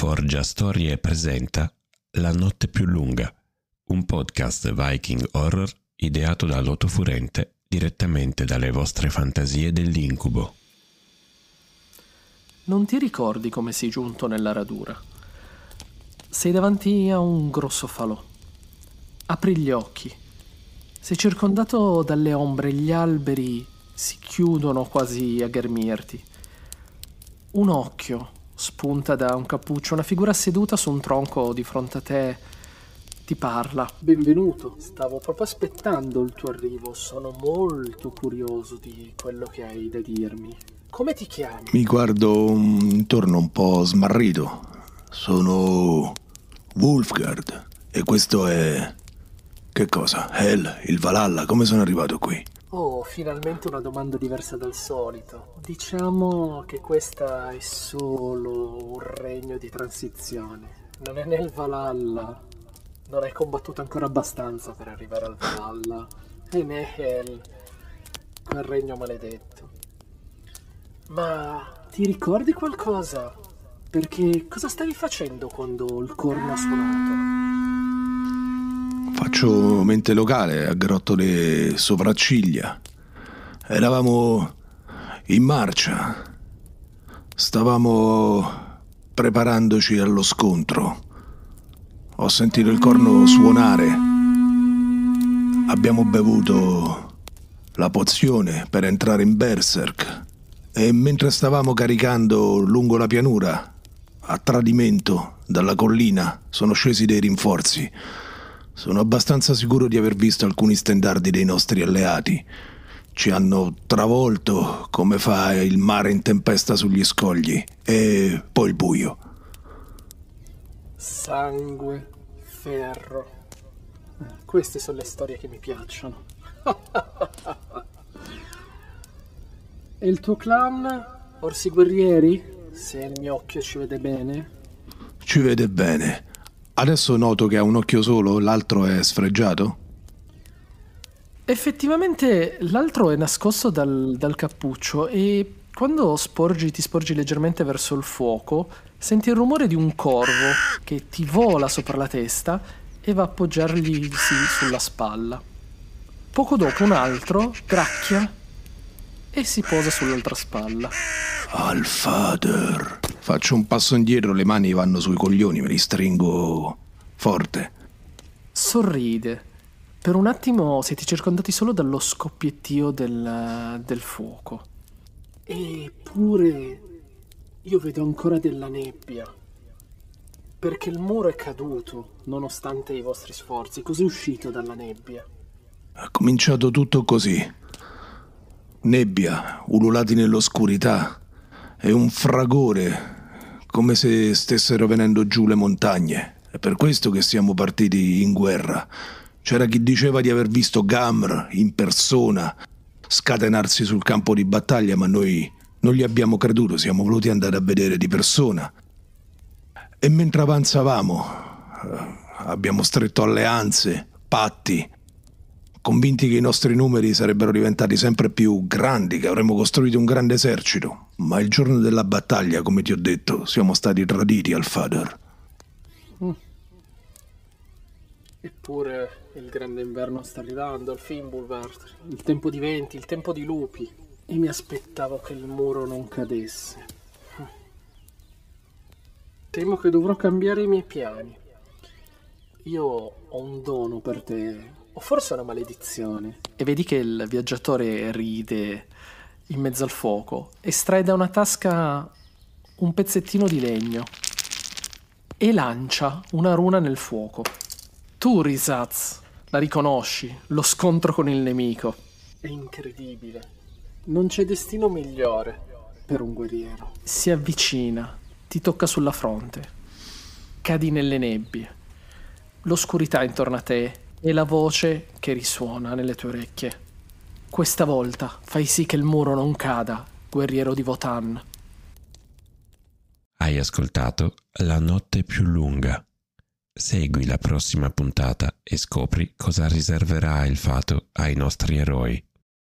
Forgia Storie presenta La notte più lunga, un podcast Viking Horror ideato da Loto Furente direttamente dalle vostre fantasie dell'incubo. Non ti ricordi come sei giunto nella radura? Sei davanti a un grosso falò. Apri gli occhi. Sei circondato dalle ombre, gli alberi si chiudono quasi a ghermirti. Un occhio spunta da un cappuccio, una figura seduta su un tronco di fronte a te ti parla. Benvenuto, stavo proprio aspettando il tuo arrivo, sono molto curioso di quello che hai da dirmi. Come ti chiami? Mi guardo intorno un po' smarrito. Sono Wolfgard e questo è... Che cosa? Hell, il Valhalla, come sono arrivato qui? Oh, finalmente una domanda diversa dal solito. Diciamo che questa è solo un regno di transizione. Non è nel Valhalla. Non hai combattuto ancora abbastanza per arrivare al Valhalla. E né Hell, quel regno maledetto. Ma ti ricordi qualcosa? Perché cosa stavi facendo quando il corno ha suonato? Faccio mente locale, aggrotto le sopracciglia. Eravamo in marcia. Stavamo preparandoci allo scontro. Ho sentito il corno suonare. Abbiamo bevuto la pozione per entrare in Berserk. E mentre stavamo caricando lungo la pianura, a tradimento dalla collina, sono scesi dei rinforzi. Sono abbastanza sicuro di aver visto alcuni stendardi dei nostri alleati. Ci hanno travolto come fa il mare in tempesta sugli scogli e poi il buio. Sangue, ferro. Queste sono le storie che mi piacciono. e il tuo clan? Orsi guerrieri? Se il mio occhio ci vede bene? Ci vede bene. Adesso noto che ha un occhio solo, l'altro è sfregiato? Effettivamente l'altro è nascosto dal, dal cappuccio e quando sporgi, ti sporgi leggermente verso il fuoco, senti il rumore di un corvo che ti vola sopra la testa e va a appoggiargli sulla spalla. Poco dopo un altro gracchia e si posa sull'altra spalla. Alfader. Faccio un passo indietro, le mani vanno sui coglioni, me li stringo forte. Sorride. Per un attimo siete circondati solo dallo scoppiettio del, del fuoco. Eppure io vedo ancora della nebbia. Perché il muro è caduto, nonostante i vostri sforzi. Cos'è uscito dalla nebbia? Ha cominciato tutto così. Nebbia, ululati nell'oscurità e un fragore, come se stessero venendo giù le montagne. È per questo che siamo partiti in guerra. C'era chi diceva di aver visto Gamr in persona scatenarsi sul campo di battaglia, ma noi non gli abbiamo creduto, siamo voluti andare a vedere di persona. E mentre avanzavamo, eh, abbiamo stretto alleanze, patti, convinti che i nostri numeri sarebbero diventati sempre più grandi, che avremmo costruito un grande esercito. Ma il giorno della battaglia, come ti ho detto, siamo stati traditi al Fader. Mm. Eppure il grande inverno sta arrivando, il Fimbulvert, il tempo di venti, il tempo di lupi. E mi aspettavo che il muro non cadesse. Temo che dovrò cambiare i miei piani. Io ho un dono per te, o forse una maledizione. E vedi che il viaggiatore ride in mezzo al fuoco, estrae da una tasca un pezzettino di legno e lancia una runa nel fuoco. Tu, Rizaz, la riconosci, lo scontro con il nemico. È incredibile. Non c'è destino migliore per un guerriero. Si avvicina, ti tocca sulla fronte. Cadi nelle nebbie. L'oscurità intorno a te e la voce che risuona nelle tue orecchie. Questa volta fai sì che il muro non cada, guerriero di Votan. Hai ascoltato La notte più lunga. Segui la prossima puntata e scopri cosa riserverà il fato ai nostri eroi.